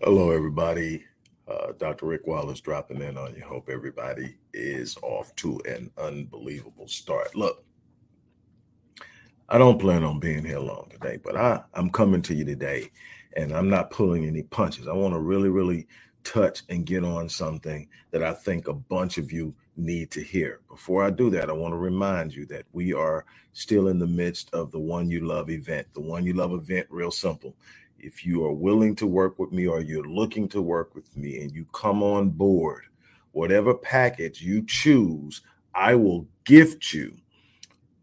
Hello, everybody. Uh, Dr. Rick Wallace dropping in on you. Hope everybody is off to an unbelievable start. Look, I don't plan on being here long today, but I, I'm coming to you today and I'm not pulling any punches. I want to really, really touch and get on something that I think a bunch of you need to hear. Before I do that, I want to remind you that we are still in the midst of the One You Love event. The One You Love event, real simple. If you are willing to work with me or you're looking to work with me and you come on board, whatever package you choose, I will gift you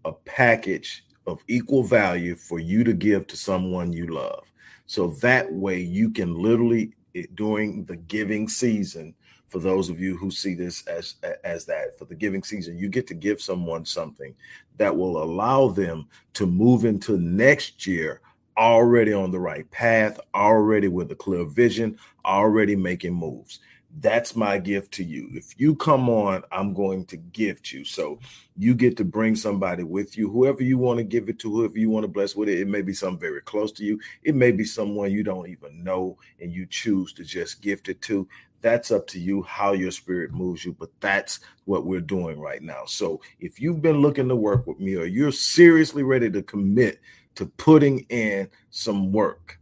a package of equal value for you to give to someone you love. So that way you can literally during the giving season for those of you who see this as as that for the giving season you get to give someone something that will allow them to move into next year already on the right path already with a clear vision already making moves that's my gift to you. If you come on, I'm going to gift you. So you get to bring somebody with you, whoever you want to give it to, whoever you want to bless with it. It may be something very close to you. It may be someone you don't even know and you choose to just gift it to. That's up to you how your spirit moves you, but that's what we're doing right now. So if you've been looking to work with me or you're seriously ready to commit to putting in some work,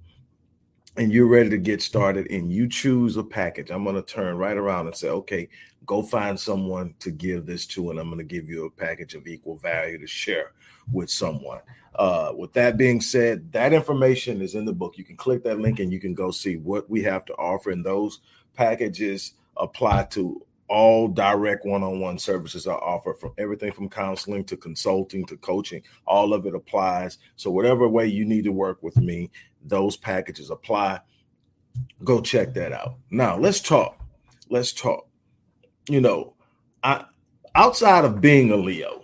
and you're ready to get started and you choose a package, I'm going to turn right around and say, okay, go find someone to give this to, and I'm going to give you a package of equal value to share with someone. Uh, with that being said, that information is in the book. You can click that link and you can go see what we have to offer, and those packages apply to all direct one-on-one services are offered from everything from counseling to consulting to coaching all of it applies. So whatever way you need to work with me those packages apply. Go check that out. Now let's talk. Let's talk. You know i outside of being a leo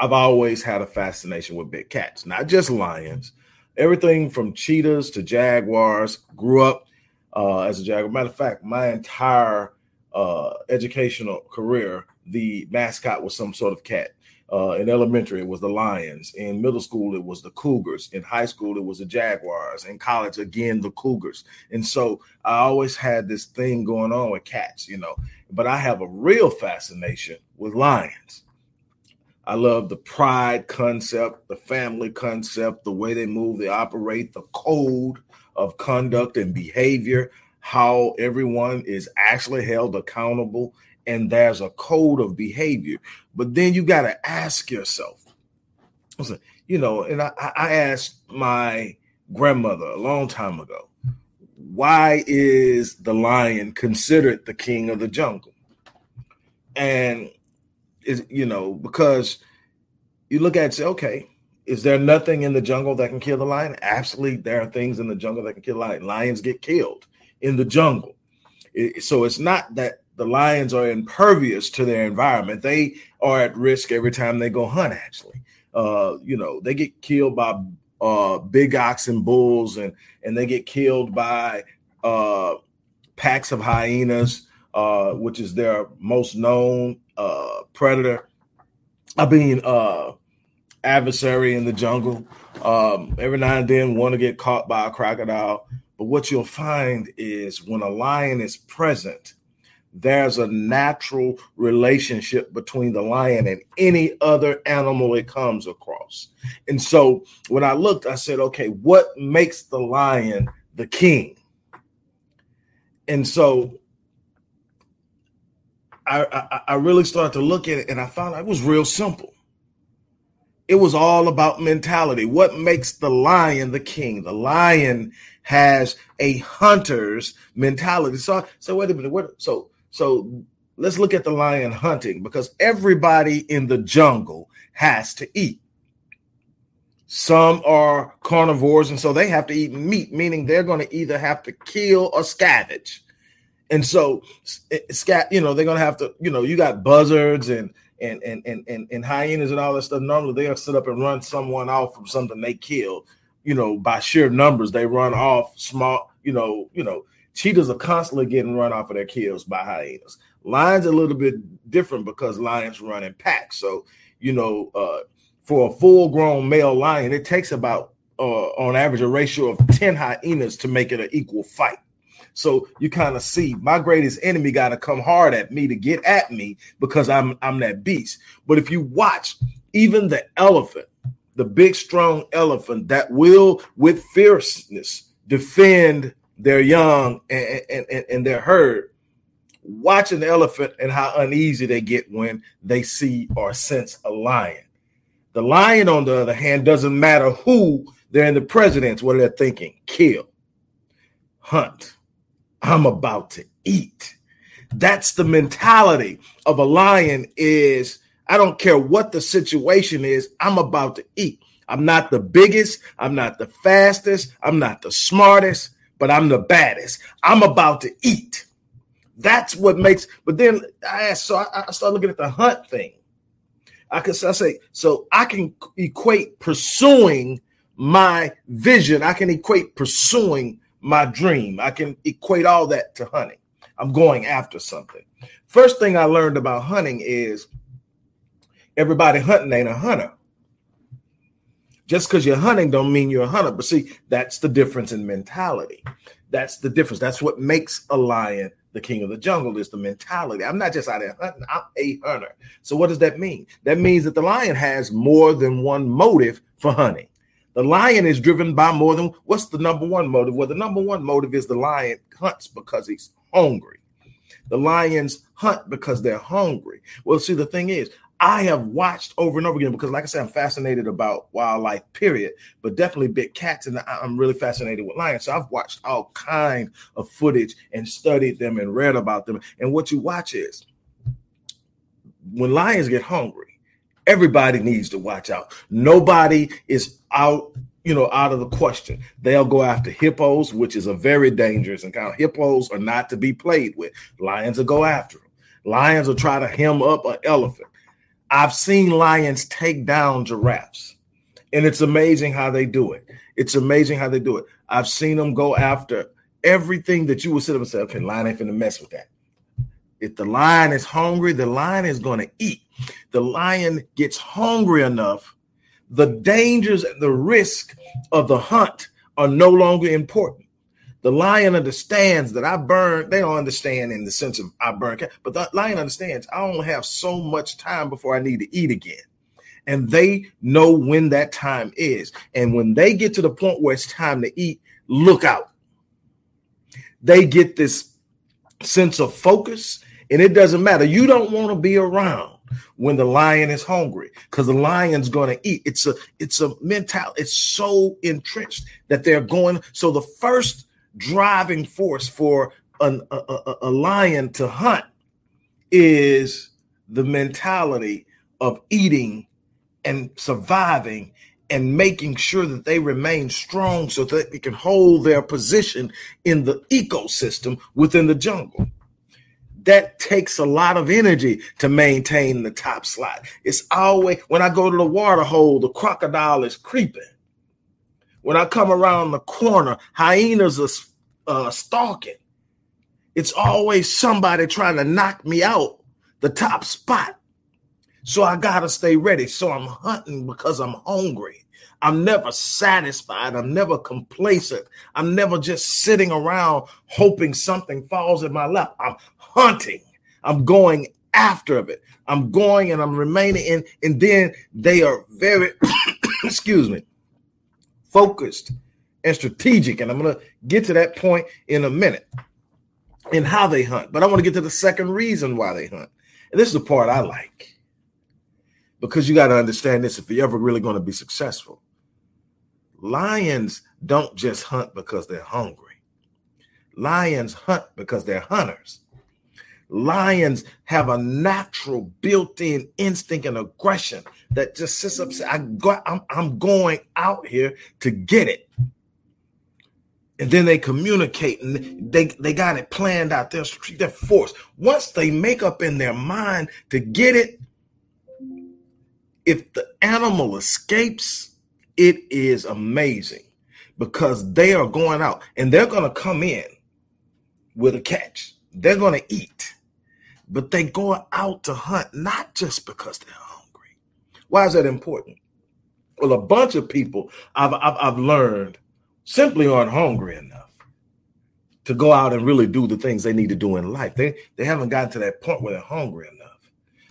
i've always had a fascination with big cats not just lions. Everything from cheetahs to jaguars grew up uh, as a jaguar matter of fact my entire uh, educational career, the mascot was some sort of cat. Uh, in elementary, it was the Lions. In middle school, it was the Cougars. In high school, it was the Jaguars. In college, again, the Cougars. And so I always had this thing going on with cats, you know. But I have a real fascination with lions. I love the pride concept, the family concept, the way they move, they operate, the code of conduct and behavior how everyone is actually held accountable and there's a code of behavior. But then you got to ask yourself, you know, and I, I asked my grandmother a long time ago, why is the lion considered the king of the jungle? And is you know, because you look at it say, okay, is there nothing in the jungle that can kill the lion? Absolutely, there are things in the jungle that can kill the lion. Lions get killed in the jungle. So it's not that the lions are impervious to their environment. They are at risk every time they go hunt, actually. Uh, you know, they get killed by uh, big oxen bulls and, and they get killed by uh, packs of hyenas, uh, which is their most known uh, predator. I mean, uh, adversary in the jungle. Um, every now and then, want to get caught by a crocodile. But what you'll find is when a lion is present, there's a natural relationship between the lion and any other animal it comes across. And so when I looked, I said, okay, what makes the lion the king? And so I, I, I really started to look at it and I found it was real simple. It was all about mentality. What makes the lion the king? The lion has a hunter's mentality. So, so wait a minute. What? So, so let's look at the lion hunting because everybody in the jungle has to eat. Some are carnivores, and so they have to eat meat, meaning they're going to either have to kill or scavenge. And so, eh, scat, you know, they're going to have to, you know, you got buzzards and and and and and, and hyenas and all that stuff. Normally, they'll sit up and run someone off from something they killed you know, by sheer numbers, they run off small, you know, you know, cheetahs are constantly getting run off of their kills by hyenas. Lions are a little bit different because lions run in packs. So, you know, uh, for a full grown male lion, it takes about, uh, on average, a ratio of 10 hyenas to make it an equal fight. So you kind of see my greatest enemy got to come hard at me to get at me because I'm I'm that beast. But if you watch even the elephant, the big strong elephant that will with fierceness defend their young and, and, and their herd, watch an elephant and how uneasy they get when they see or sense a lion. The lion, on the other hand, doesn't matter who they're in the presidents, what they're thinking, kill, hunt, I'm about to eat. That's the mentality of a lion is I don't care what the situation is, I'm about to eat. I'm not the biggest, I'm not the fastest, I'm not the smartest, but I'm the baddest. I'm about to eat. That's what makes. But then I so I, I start looking at the hunt thing. I can I say so I can equate pursuing my vision. I can equate pursuing my dream. I can equate all that to hunting. I'm going after something. First thing I learned about hunting is everybody hunting ain't a hunter. Just because you're hunting don't mean you're a hunter. But see, that's the difference in mentality. That's the difference. That's what makes a lion the king of the jungle is the mentality. I'm not just out there hunting, I'm a hunter. So what does that mean? That means that the lion has more than one motive for hunting. The lion is driven by more than what's the number one motive? Well, the number one motive is the lion hunts because he's hungry. The lions hunt because they're hungry. Well, see, the thing is, I have watched over and over again because, like I said, I'm fascinated about wildlife, period, but definitely big cats, and I'm really fascinated with lions. So I've watched all kind of footage and studied them and read about them. And what you watch is when lions get hungry, everybody needs to watch out. Nobody is out, you know, out of the question. They'll go after hippos, which is a very dangerous encounter. Hippos are not to be played with. Lions will go after them. Lions will try to hem up an elephant. I've seen lions take down giraffes, and it's amazing how they do it. It's amazing how they do it. I've seen them go after everything that you would sit up and say, okay, lion ain't finna mess with that. If the lion is hungry, the lion is going to eat. The lion gets hungry enough, the dangers and the risk of the hunt are no longer important. The lion understands that I burn. They don't understand in the sense of I burn, but the lion understands I only have so much time before I need to eat again. And they know when that time is. And when they get to the point where it's time to eat, look out. They get this sense of focus and it doesn't matter. You don't want to be around when the lion is hungry because the lion's going to eat. It's a it's a mental. It's so entrenched that they're going. So the first driving force for an, a, a, a lion to hunt is the mentality of eating and surviving and making sure that they remain strong so that they can hold their position in the ecosystem within the jungle that takes a lot of energy to maintain the top slot. It's always when I go to the water hole, the crocodile is creeping. When I come around the corner, hyenas are uh, stalking. It's always somebody trying to knock me out the top spot. So I got to stay ready. So I'm hunting because I'm hungry. I'm never satisfied. I'm never complacent. I'm never just sitting around hoping something falls in my lap. I'm hunting. I'm going after of it. I'm going and I'm remaining in, and then they are very, excuse me, focused and strategic. And I'm gonna get to that point in a minute in how they hunt. But I want to get to the second reason why they hunt. And this is the part I like. Because you got to understand this if you're ever really going to be successful. Lions don't just hunt because they're hungry. Lions hunt because they're hunters. Lions have a natural built-in instinct and aggression that just sits up. I got, I'm, I'm going out here to get it. And then they communicate and they, they got it planned out. They're, they're force. Once they make up in their mind to get it, if the animal escapes, it is amazing because they are going out and they're going to come in with a catch. They're going to eat but they go out to hunt not just because they're hungry. Why is that important? Well, a bunch of people I've, I've, I've learned simply aren't hungry enough to go out and really do the things they need to do in life. They they haven't gotten to that point where they're hungry enough.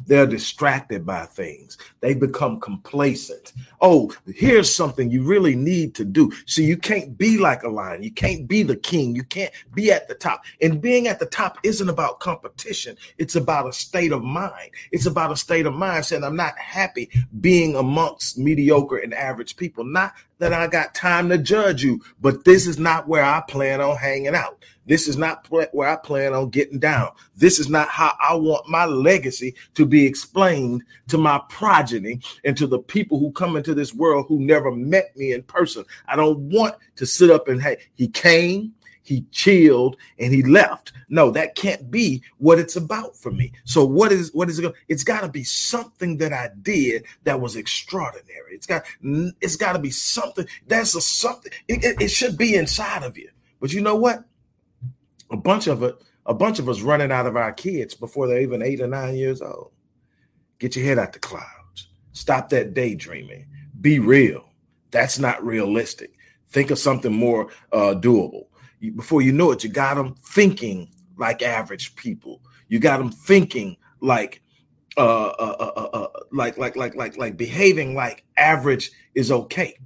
They're distracted by things. They become complacent. Oh, here's something you really need to do. So you can't be like a lion. You can't be the king. You can't be at the top. And being at the top isn't about competition. It's about a state of mind. It's about a state of mind saying, I'm not happy being amongst mediocre and average people. Not that I got time to judge you, but this is not where I plan on hanging out. This is not where I plan on getting down. This is not how I want my legacy to be explained to my progeny and to the people who come into this world who never met me in person. I don't want to sit up and, hey, he came, he chilled and he left. No, that can't be what it's about for me. So what is what is it? Gonna, it's got to be something that I did that was extraordinary. It's got it's got to be something that's a something. It, it, it should be inside of you. But you know what? a bunch of it, a bunch of us running out of our kids before they're even eight or nine years old. Get your head out the clouds. Stop that daydreaming. Be real. That's not realistic. Think of something more uh, doable. Before you know it, you got them thinking like average people. You got them thinking like uh, uh, uh, uh, uh like like like like like behaving like average is okay.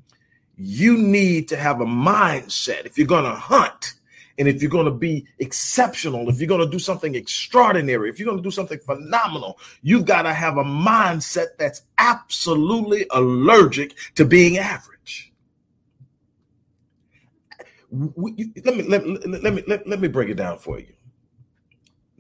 You need to have a mindset if you're gonna hunt and if you're going to be exceptional, if you're going to do something extraordinary, if you're going to do something phenomenal, you've got to have a mindset that's absolutely allergic to being average. Let me let, let me let, let me break it down for you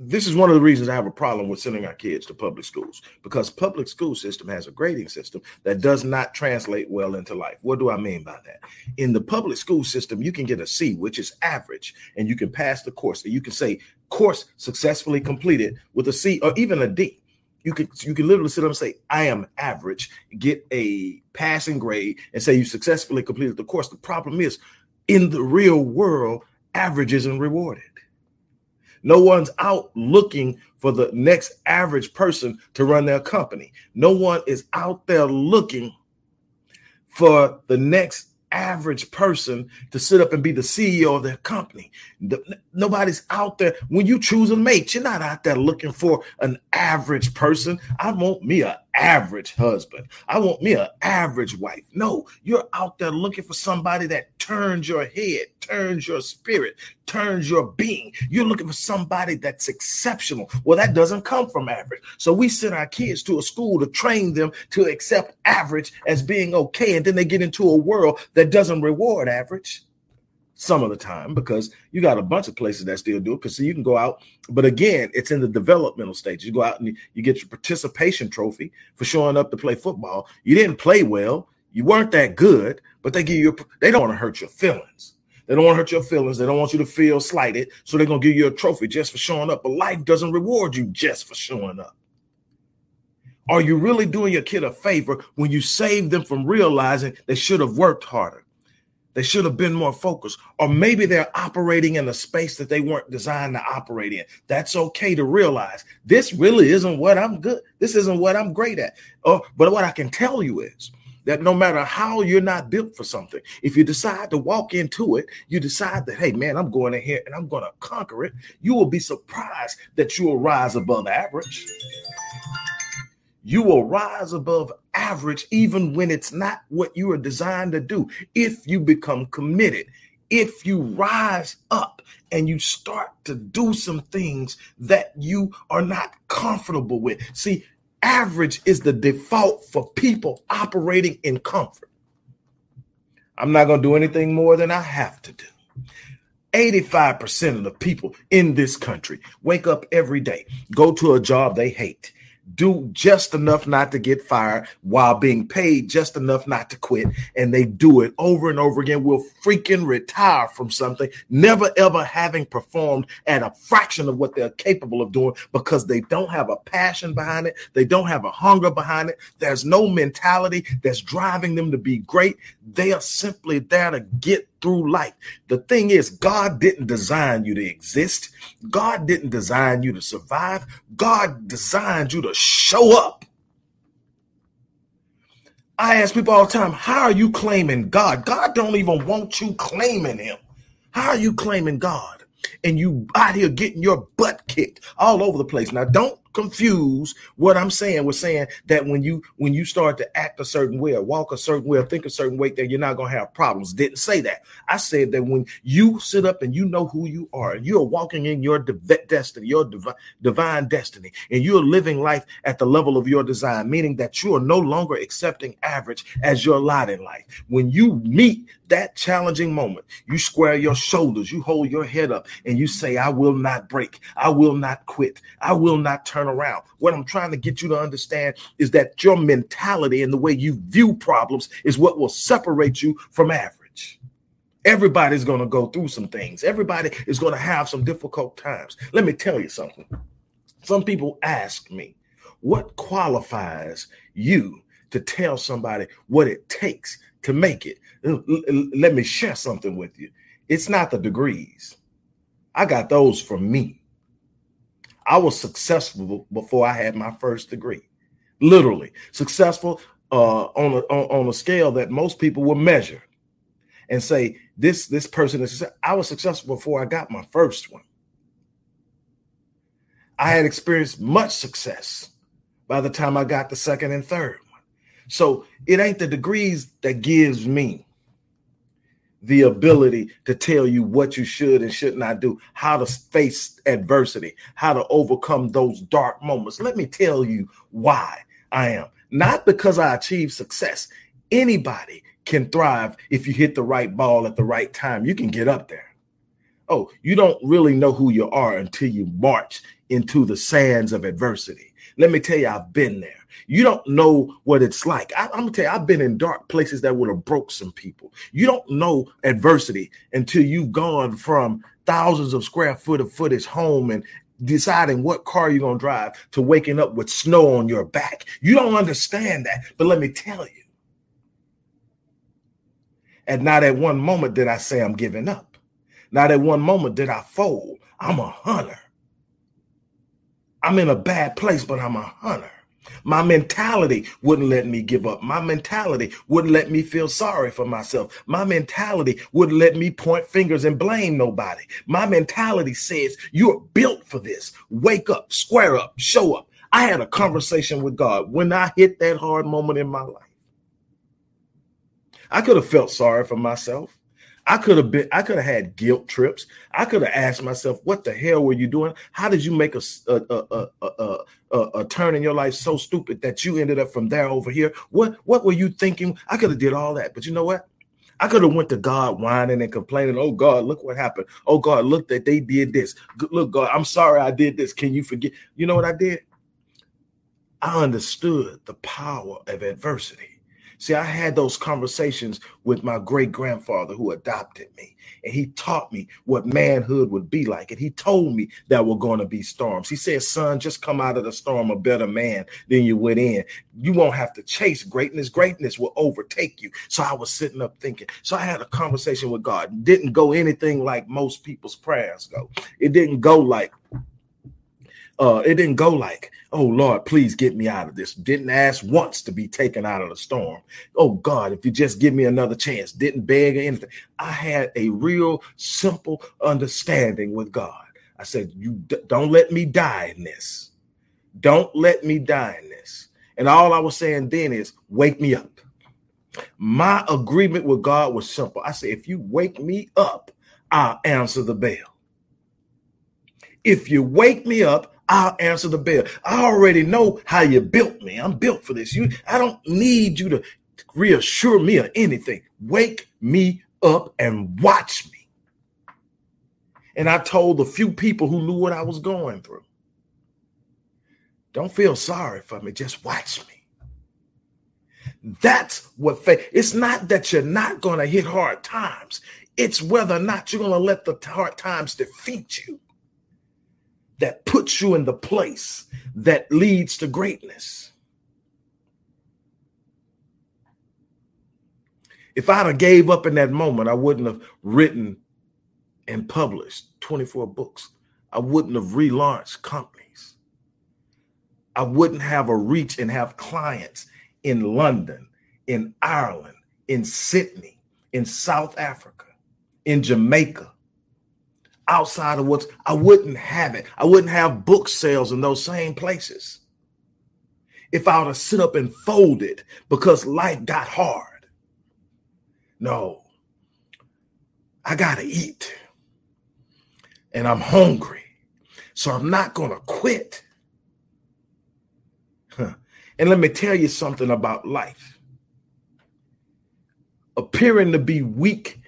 this is one of the reasons I have a problem with sending our kids to public schools because public school system has a grading system that does not translate well into life. What do I mean by that? In the public school system, you can get a C, which is average, and you can pass the course. And you can say course successfully completed with a C or even a D. You can you can literally sit up and say, I am average, get a passing grade, and say you successfully completed the course. The problem is in the real world, average isn't rewarded. No one's out looking for the next average person to run their company. No one is out there looking for the next average person to sit up and be the CEO of their company. nobody's out there. When you choose a mate, you're not out there looking for an average person. I want me an average husband. I want me an average wife. No, you're out there looking for somebody that turns your head, turns your spirit, turns your being. You're looking for somebody that's exceptional. Well, that doesn't come from average. So we send our kids to a school to train them to accept average as being okay. And then they get into a world that doesn't reward average some of the time because you got a bunch of places that still do it. Because so you can go out but again it's in the developmental stage you go out and you get your participation trophy for showing up to play football. You didn't play well. You weren't that good but they give you they don't want to hurt your feelings. They don't want to hurt your feelings. They don't want you to feel slighted so they're going to give you a trophy just for showing up. But life doesn't reward you just for showing up are you really doing your kid a favor when you save them from realizing they should have worked harder they should have been more focused. Or maybe they're operating in a space that they weren't designed to operate in. That's okay to realize this really isn't what I'm good. This isn't what I'm great at. Oh, but what I can tell you is that no matter how you're not built for something, if you decide to walk into it, you decide that, hey, man, I'm going in here and I'm going to conquer it, you will be surprised that you will rise above average you will rise above average even when it's not what you are designed to do. If you become committed, if you rise up and you start to do some things that you are not comfortable with. See, average is the default for people operating in comfort. I'm not going to do anything more than I have to do. 85% of the people in this country wake up every day, go to a job they hate, do just enough not to get fired while being paid just enough not to quit. And they do it over and over again. Will freaking retire from something, never ever having performed at a fraction of what they're capable of doing because they don't have a passion behind it. They don't have a hunger behind it. There's no mentality that's driving them to be great. They are simply there to get through life. The thing is, God didn't design you to exist. God didn't design you to survive. God designed you to show up. I ask people all the time, how are you claiming God? God don't even want you claiming him. How are you claiming God? And you out here getting your butt kicked all over the place. Now, don't confuse what I'm saying with saying that when you when you start to act a certain way or walk a certain way or think a certain way, that you're not gonna have problems. Didn't say that. I said that when you sit up and you know who you are, and you're walking in your destiny, your divi- divine destiny, and you're living life at the level of your design, meaning that you are no longer accepting average as your lot in life. When you meet that challenging moment, you square your shoulders, you hold your head up, and you say, I will not break, I will not quit, I will not turn around. What I'm trying to get you to understand is that your mentality and the way you view problems is what will separate you from average. Everybody's going to go through some things, everybody is going to have some difficult times. Let me tell you something. Some people ask me, what qualifies you to tell somebody what it takes to make it? let me share something with you. It's not the degrees. I got those from me. I was successful before I had my first degree. Literally successful uh, on, a, on, a scale that most people would measure and say this this person is. I was successful before I got my first one. I had experienced much success by the time I got the second and third one. So it ain't the degrees that gives me the ability to tell you what you should and should not do, how to face adversity, how to overcome those dark moments. Let me tell you why I am. Not because I achieved success. Anybody can thrive if you hit the right ball at the right time. You can get up there. Oh, you don't really know who you are until you march into the sands of adversity. Let me tell you, I've been there. You don't know what it's like. I, am gonna tell you, I've been in dark places that would have broke some people. You don't know adversity until you've gone from thousands of square foot of footage home and deciding what car you're gonna drive to waking up with snow on your back. You don't understand that, but let me tell you. And not at one moment did I say I'm giving up. Not at one moment did I fold. I'm a hunter. I'm in a bad place, but I'm a hunter. My mentality wouldn't let me give up. My mentality wouldn't let me feel sorry for myself. My mentality wouldn't let me point fingers and blame nobody. My mentality says, You're built for this. Wake up, square up, show up. I had a conversation with God when I hit that hard moment in my life. I could have felt sorry for myself. I could have been, I could have had guilt trips. I could have asked myself, what the hell were you doing? How did you make a, a, a, a, a, turn in your life so stupid that you ended up from there over here? What, what were you thinking? I could have did all that, but you know what? I could have went to God whining and complaining. Oh God, look what happened. Oh God, look that they did this. Look, God, I'm sorry I did this. Can you forget? You know what I did? I understood the power of adversity. See, I had those conversations with my great grandfather who adopted me, and he taught me what manhood would be like. And he told me that were going to be storms. He said, Son, just come out of the storm a better man than you went in. You won't have to chase greatness, greatness will overtake you. So I was sitting up thinking. So I had a conversation with God. It didn't go anything like most people's prayers go, it didn't go like, uh, it didn't go like, oh Lord, please get me out of this. Didn't ask once to be taken out of the storm. Oh God, if you just give me another chance. Didn't beg or anything. I had a real simple understanding with God. I said, you d- don't let me die in this. Don't let me die in this. And all I was saying then is, wake me up. My agreement with God was simple. I said, if you wake me up, I'll answer the bell. If you wake me up, I'll answer the bell. I already know how you built me. I'm built for this. You, I don't need you to reassure me of anything. Wake me up and watch me. And I told a few people who knew what I was going through. Don't feel sorry for me. Just watch me. That's what faith. It's not that you're not going to hit hard times. It's whether or not you're going to let the hard times defeat you that puts you in the place that leads to greatness. If I'd have gave up in that moment, I wouldn't have written and published 24 books. I wouldn't have relaunched companies. I wouldn't have a reach and have clients in London, in Ireland, in Sydney, in South Africa, in Jamaica, outside of what's, I wouldn't have it. I wouldn't have book sales in those same places if I were to sit up and fold it because life got hard. No, I got to eat and I'm hungry. So I'm not to quit. Huh. And let me tell you something about life. Appearing to be weak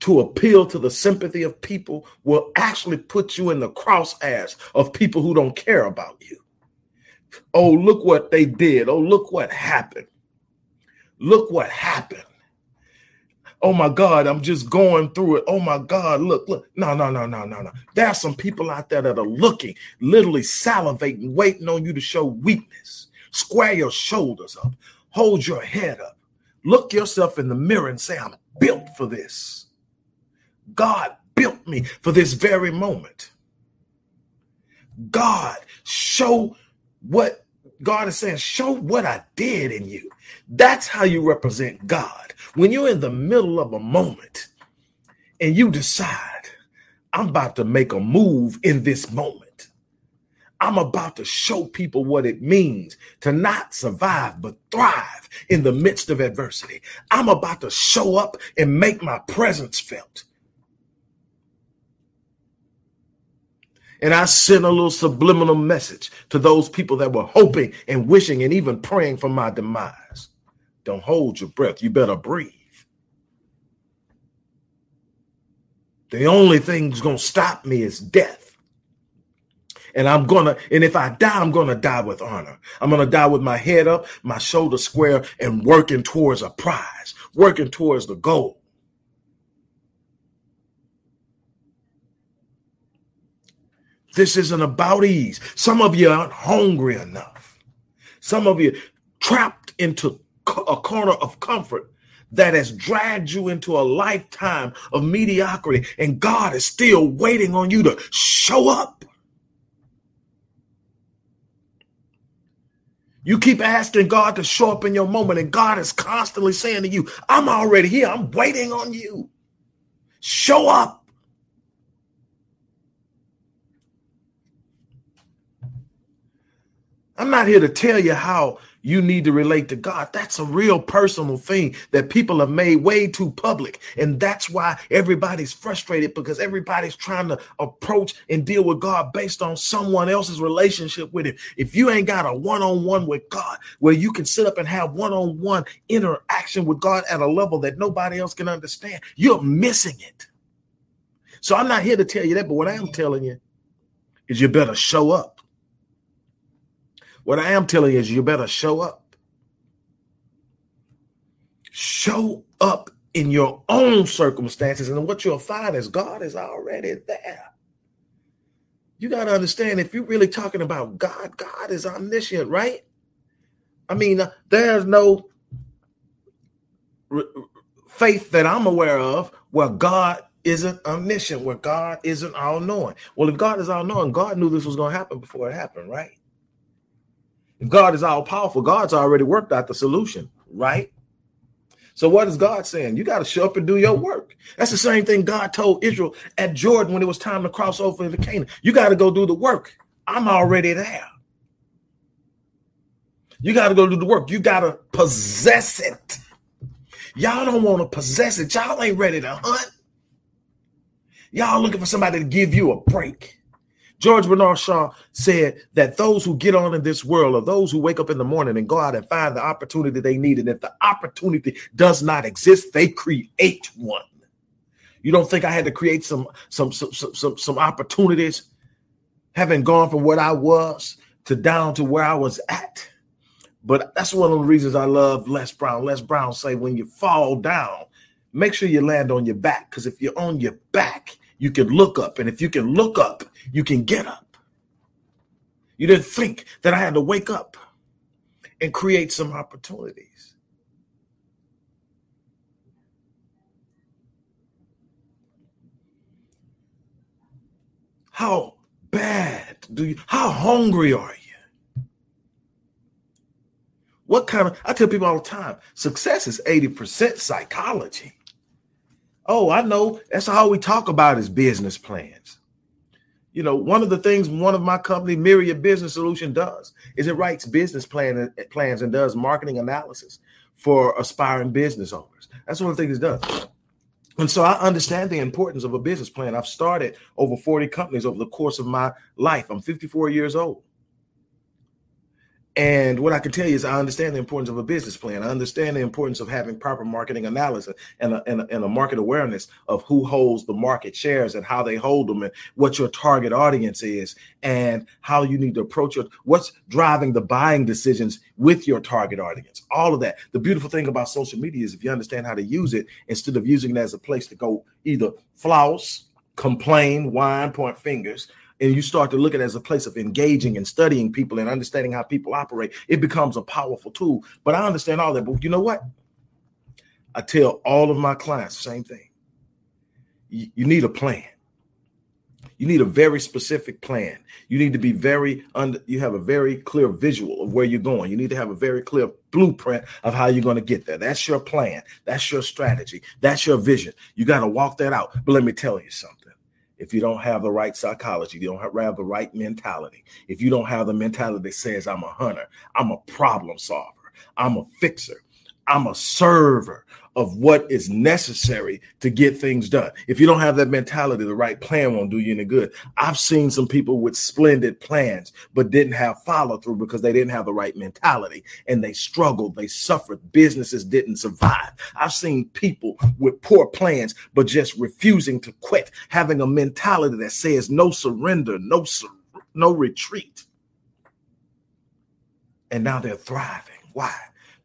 to appeal to the sympathy of people will actually put you in the crosshairs of people who don't care about you. Oh, look what they did. Oh, look what happened. Look what happened. Oh my God, I'm just going through it. Oh my God, look, look. No, no, no, no, no, no. There are some people out there that are looking, literally salivating, waiting on you to show weakness. Square your shoulders up, hold your head up, look yourself in the mirror and say, I'm built for this. God built me for this very moment. God, show what God is saying, show what I did in you. That's how you represent God. When you're in the middle of a moment and you decide, I'm about to make a move in this moment. I'm about to show people what it means to not survive, but thrive in the midst of adversity. I'm about to show up and make my presence felt. And I sent a little subliminal message to those people that were hoping and wishing and even praying for my demise. Don't hold your breath. You better breathe. The only thing that's going to stop me is death. And I'm going to, and if I die, I'm going to die with honor. I'm going to die with my head up, my shoulder square, and working towards a prize, working towards the goal. This isn't about ease. Some of you aren't hungry enough. Some of you trapped into a corner of comfort that has dragged you into a lifetime of mediocrity, and God is still waiting on you to show up. You keep asking God to show up in your moment, and God is constantly saying to you, I'm already here. I'm waiting on you. Show up. I'm not here to tell you how you need to relate to God. That's a real personal thing that people have made way too public. And that's why everybody's frustrated because everybody's trying to approach and deal with God based on someone else's relationship with Him. If you ain't got a one on one with God where you can sit up and have one on one interaction with God at a level that nobody else can understand, you're missing it. So I'm not here to tell you that, but what I am telling you is you better show up. What I am telling you is you better show up. Show up in your own circumstances. And what you'll find is God is already there. You got to understand if you're really talking about God, God is omniscient, right? I mean, uh, there's no faith that I'm aware of where God isn't omniscient, where God isn't all knowing. Well, if God is all knowing, God knew this was going to happen before it happened, right? If God is all powerful, God's already worked out the solution, right? So what is God saying? You got to show up and do your mm-hmm. work. That's the same thing God told Israel at Jordan when it was time to cross over into Canaan. You got to go do the work. I'm already there. You got to go do the work. You got to possess it. Y'all don't want to possess it. Y'all ain't ready to hunt. Y'all looking for somebody to give you a break. George Bernard Shaw said that those who get on in this world are those who wake up in the morning and go out and find the opportunity they need. And if the opportunity does not exist, they create one. You don't think I had to create some some some some some, opportunities, having gone from what I was to down to where I was at. But that's one of the reasons I love Les Brown. Les Brown say when you fall down, make sure you land on your back. Because if you're on your back, you can look up. And if you can look up, you can get up. You didn't think that I had to wake up and create some opportunities. How bad do you, how hungry are you? What kind of, I tell people all the time, success is 80% psychology. Oh, I know. That's how we talk about is business plans. You know, one of the things one of my company, Myriad Business Solution, does is it writes business plan, plans and does marketing analysis for aspiring business owners. That's one of the things it does. And so I understand the importance of a business plan. I've started over 40 companies over the course of my life. I'm 54 years old. And what I can tell you is, I understand the importance of a business plan. I understand the importance of having proper marketing analysis and a, and a, and a market awareness of who holds the market shares and how they hold them and what your target audience is and how you need to approach it. What's driving the buying decisions with your target audience? All of that. The beautiful thing about social media is if you understand how to use it instead of using it as a place to go either flouse, complain, whine, point fingers, and you start to look at it as a place of engaging and studying people and understanding how people operate, it becomes a powerful tool. But I understand all that. But you know what? I tell all of my clients same thing. You, you need a plan. You need a very specific plan. You need to be very under, you have a very clear visual of where you're going. You need to have a very clear blueprint of how you're going to get there. That's your plan. That's your strategy. That's your vision. You got to walk that out. But let me tell you something if you don't have the right psychology, you don't have, the right mentality, if you don't have the mentality that says, I'm a hunter, I'm a problem solver, I'm a fixer, I'm a server of what is necessary to get things done. If you don't have that mentality, the right plan won't do you any good. I've seen some people with splendid plans, but didn't have follow through because they didn't have the right mentality and they struggled, they suffered, businesses didn't survive. I've seen people with poor plans, but just refusing to quit, having a mentality that says no surrender, no, sur- no retreat. And now they're thriving. Why?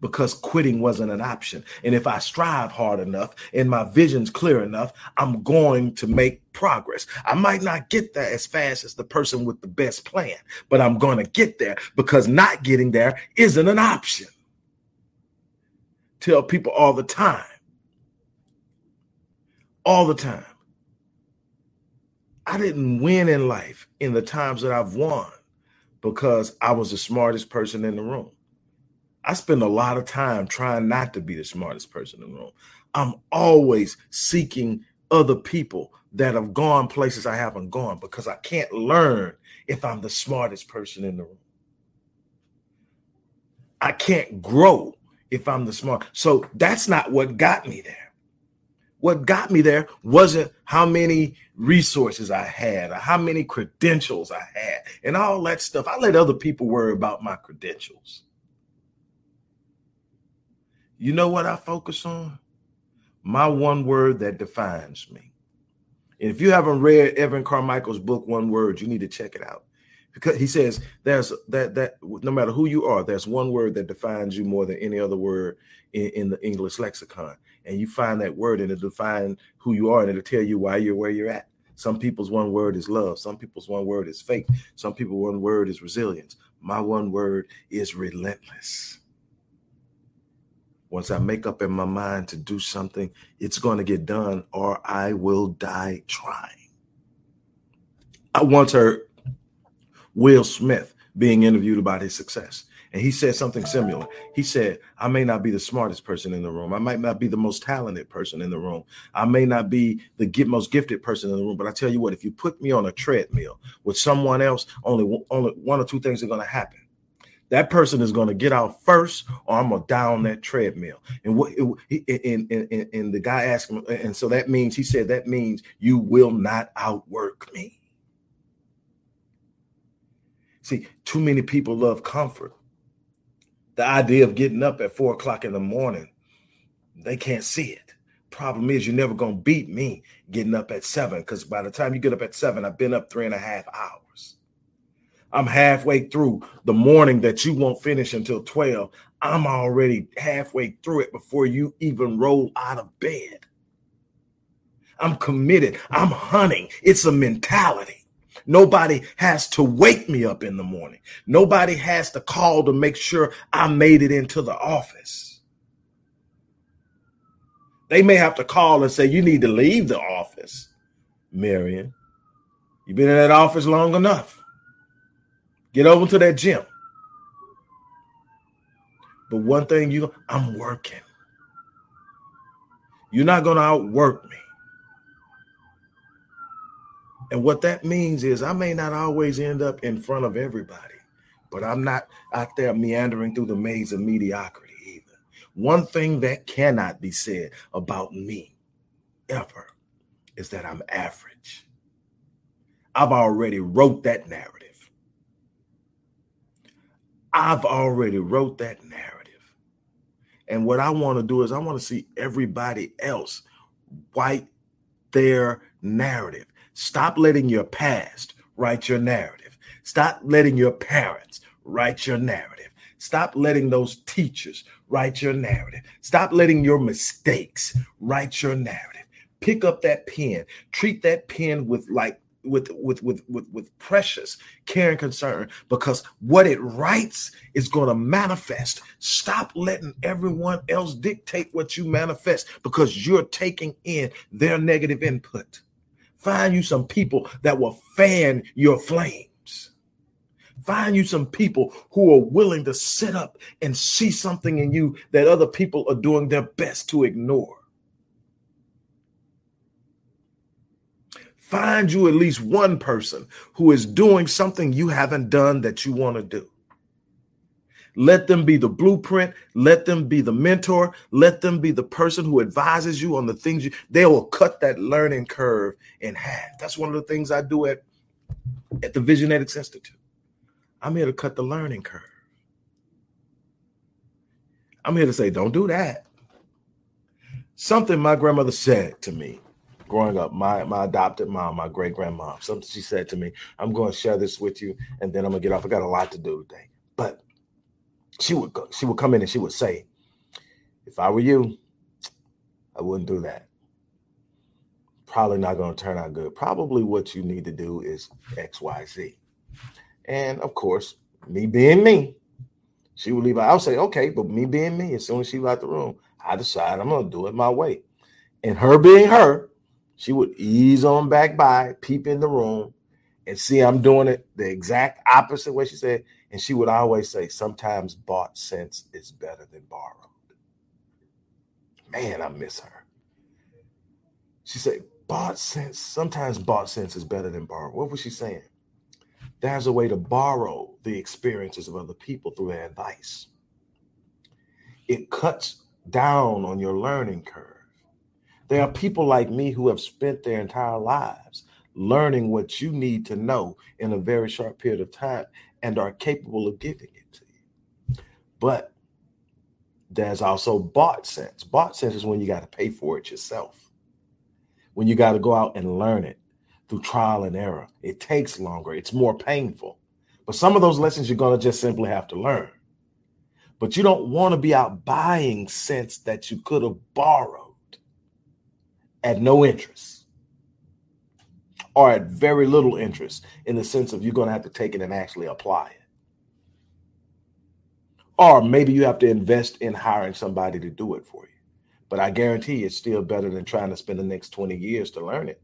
Because quitting wasn't an option. And if I strive hard enough and my vision's clear enough, I'm going to make progress. I might not get there as fast as the person with the best plan, but I'm going to get there because not getting there isn't an option. Tell people all the time, all the time. I didn't win in life in the times that I've won because I was the smartest person in the room. I spend a lot of time trying not to be the smartest person in the room. I'm always seeking other people that have gone places I haven't gone because I can't learn if I'm the smartest person in the room. I can't grow if I'm the smart. So that's not what got me there. What got me there wasn't how many resources I had or how many credentials I had and all that stuff. I let other people worry about my credentials. You know what I focus on? My one word that defines me. And if you haven't read Evan Carmichael's book, One Word, you need to check it out. Because he says there's that that no matter who you are, there's one word that defines you more than any other word in, in the English lexicon. And you find that word and it'll define who you are and it'll tell you why you're where you're at. Some people's one word is love. Some people's one word is faith. Some people one word is resilience. My one word is relentless. Once I make up in my mind to do something, it's going to get done or I will die trying. I once heard Will Smith being interviewed about his success. And he said something similar. He said, I may not be the smartest person in the room. I might not be the most talented person in the room. I may not be the most gifted person in the room. But I tell you what, if you put me on a treadmill with someone else, only, only one or two things are going to happen that person is going to get out first or i'm going to down that treadmill. And what and, and, and the guy asked him and so that means he said that means you will not outwork me. See too many people love comfort. The idea of getting up at four o'clock in the morning they can't see it. Problem is you're never going to beat me getting up at seven because by the time you get up at seven i've been up three and a half hours I'm halfway through the morning that you won't finish until 12. I'm already halfway through it before you even roll out of bed. I'm committed. I'm hunting. It's a mentality. Nobody has to wake me up in the morning. Nobody has to call to make sure I made it into the office. They may have to call and say, You need to leave the office, Marion. You've been in that office long enough. Get over to that gym. But one thing you, I'm working. You're not going to outwork me. And what that means is I may not always end up in front of everybody, but I'm not out there meandering through the maze of mediocrity either. One thing that cannot be said about me ever is that I'm average. I've already wrote that narrative. I've already wrote that narrative. And what I want to do is I want to see everybody else write their narrative. Stop letting your past write your narrative. Stop letting your parents write your narrative. Stop letting those teachers write your narrative. Stop letting your mistakes write your narrative. Pick up that pen. Treat that pen with like with with with with with precious care and concern because what it writes is going to manifest. Stop letting everyone else dictate what you manifest because you're taking in their negative input. Find you some people that will fan your flames. Find you some people who are willing to sit up and see something in you that other people are doing their best to ignore Find you at least one person who is doing something you haven't done that you want to do. Let them be the blueprint. Let them be the mentor. Let them be the person who advises you on the things you, they will cut that learning curve in half. That's one of the things I do at, at the Visionetics Institute. I'm here to cut the learning curve. I'm here to say, don't do that. Something my grandmother said to me growing up, my my adopted mom, my great grandma, something she said to me, I'm going to share this with you, and then I'm gonna get off. I got a lot to do today. But she would go, she would come in and she would say, if I were you, I wouldn't do that. Probably not going to turn out good. Probably what you need to do is X, Y, Z. And of course, me being me, she would leave. I'll say, okay, but me being me, as soon as she left the room, I decide I'm going to do it my way. And her being her, she would ease on back by, peep in the room, and see I'm doing it the exact opposite way she said. And she would always say, sometimes bought sense is better than borrowed. Man, I miss her. She said, bought sense, sometimes bought sense is better than borrowed. What was she saying? There's a way to borrow the experiences of other people through their advice. It cuts down on your learning curve there are people like me who have spent their entire lives learning what you need to know in a very short period of time and are capable of giving it to you. But there's also bought sense. Bought sense is when you got to pay for it yourself, when you got to go out and learn it through trial and error. It takes longer, it's more painful. But some of those lessons you're going to just simply have to learn. But you don't want to be out buying sense that you could have borrowed at no interest or at very little interest in the sense of you're going to have to take it and actually apply it. Or maybe you have to invest in hiring somebody to do it for you. But I guarantee it's still better than trying to spend the next 20 years to learn it.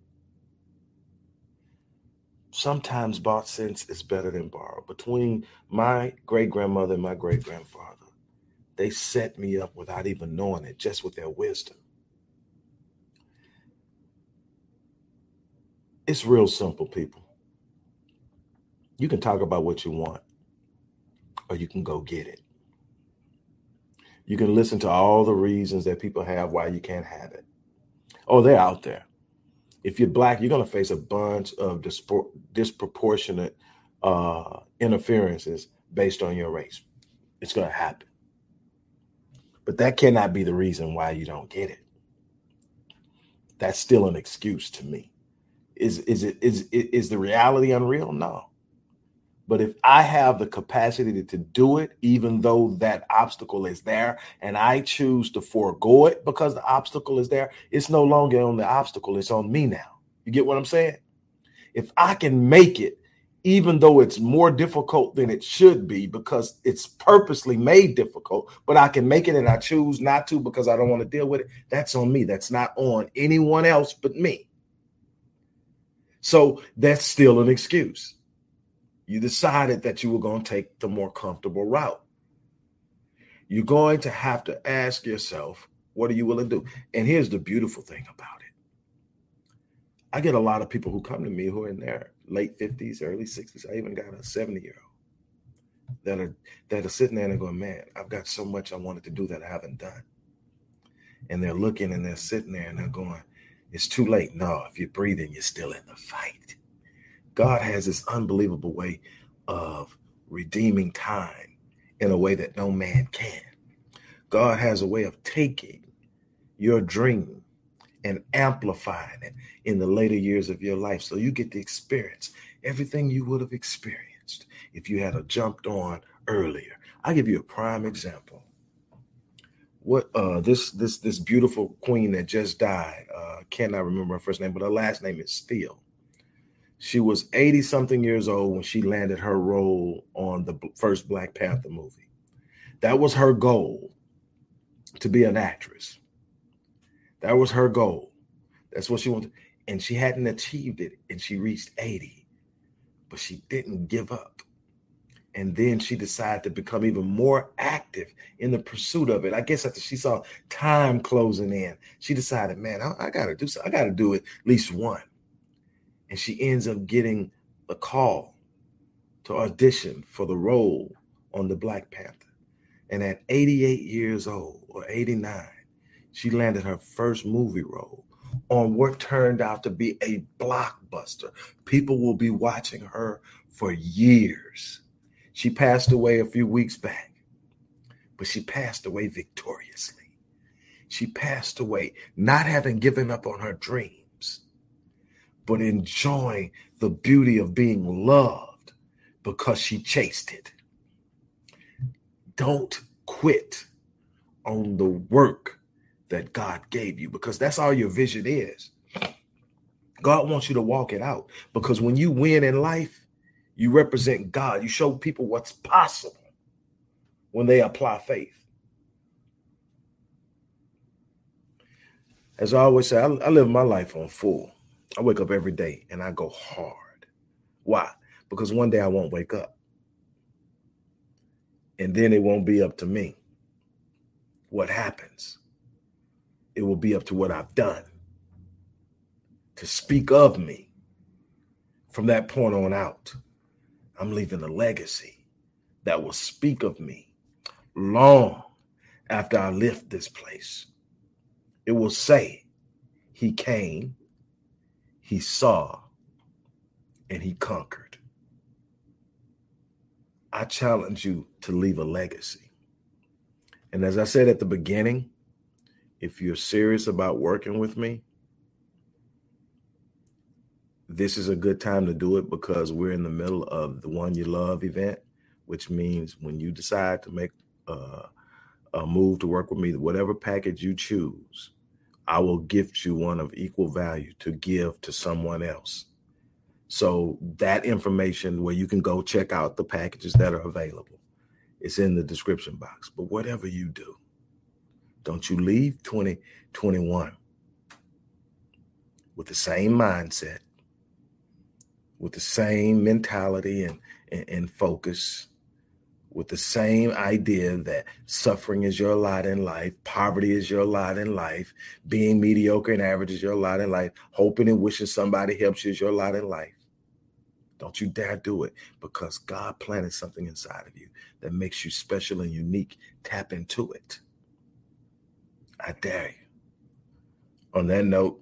Sometimes bought sense is better than borrowed. Between my great grandmother and my great grandfather, they set me up without even knowing it, just with their wisdom. It's real simple, people. You can talk about what you want, or you can go get it. You can listen to all the reasons that people have why you can't have it. Oh, they're out there. If you're black, you're going to face a bunch of disproportionate uh, interferences based on your race. It's going to happen. But that cannot be the reason why you don't get it. That's still an excuse to me. Is is it is is the reality unreal? No. But if I have the capacity to, to do it, even though that obstacle is there, and I choose to forego it because the obstacle is there, it's no longer on the obstacle, it's on me now. You get what I'm saying? If I can make it, even though it's more difficult than it should be because it's purposely made difficult, but I can make it and I choose not to because I don't want to deal with it, that's on me. That's not on anyone else but me. So that's still an excuse. You decided that you were going to take the more comfortable route. You're going to have to ask yourself, what are you willing to do? And here's the beautiful thing about it. I get a lot of people who come to me who are in their late 50s, early 60s. I even got a 70 year old that are that are sitting there and going, Man, I've got so much I wanted to do that I haven't done. And they're looking and they're sitting there and they're going, It's too late. No, if you're breathing, you're still in the fight. God has this unbelievable way of redeeming time in a way that no man can. God has a way of taking your dream and amplifying it in the later years of your life so you get to experience everything you would have experienced if you had a jumped on earlier. I'll give you a prime example. What uh this this this beautiful queen that just died, uh cannot remember her first name, but her last name is Steel. She was 80 something years old when she landed her role on the first Black Panther movie. That was her goal to be an actress. That was her goal. That's what she wanted. And she hadn't achieved it and she reached 80, but she didn't give up. And then she decided to become even more active in the pursuit of it. I guess after she saw time closing in, she decided, man, I, I got to do so. I got to do it at least one and she ends up getting a call to audition for the role on the Black Panther. And at 88 years old or 89, she landed her first movie role on what turned out to be a blockbuster. People will be watching her for years. She passed away a few weeks back, but she passed away victoriously. She passed away not having given up on her dreams, but enjoying the beauty of being loved because she chased it. Don't quit on the work that God gave you because that's all your vision is. God wants you to walk it out because when you win in life, you represent God. You show people what's possible when they apply faith. As I always say, I, I live my life on full. I wake up every day and I go hard. Why? Because one day I won't wake up. And then it won't be up to me. What happens? It will be up to what I've done to speak of me. From that point on out, I'm leaving a legacy that will speak of me long after I left this place. It will say, He came he saw and he conquered. I challenge you to leave a legacy. And as I said at the beginning, if you're serious about working with me, this is a good time to do it because we're in the middle of the One You Love event, which means when you decide to make uh, a move to work with me, whatever package you choose, I will gift you one of equal value to give to someone else. So that information where you can go check out the packages that are available. It's in the description box. But whatever you do, don't you leave 2021 with the same mindset, with the same mentality and, and, and focus with the same idea that suffering is your lot in life, poverty is your lot in life, being mediocre and average is your lot in life, hoping and wishing somebody helps you is your lot in life. Don't you dare do it because God planted something inside of you that makes you special and unique. Tap into it. I dare you. On that note,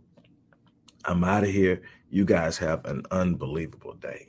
I'm out of here. You guys have an unbelievable day.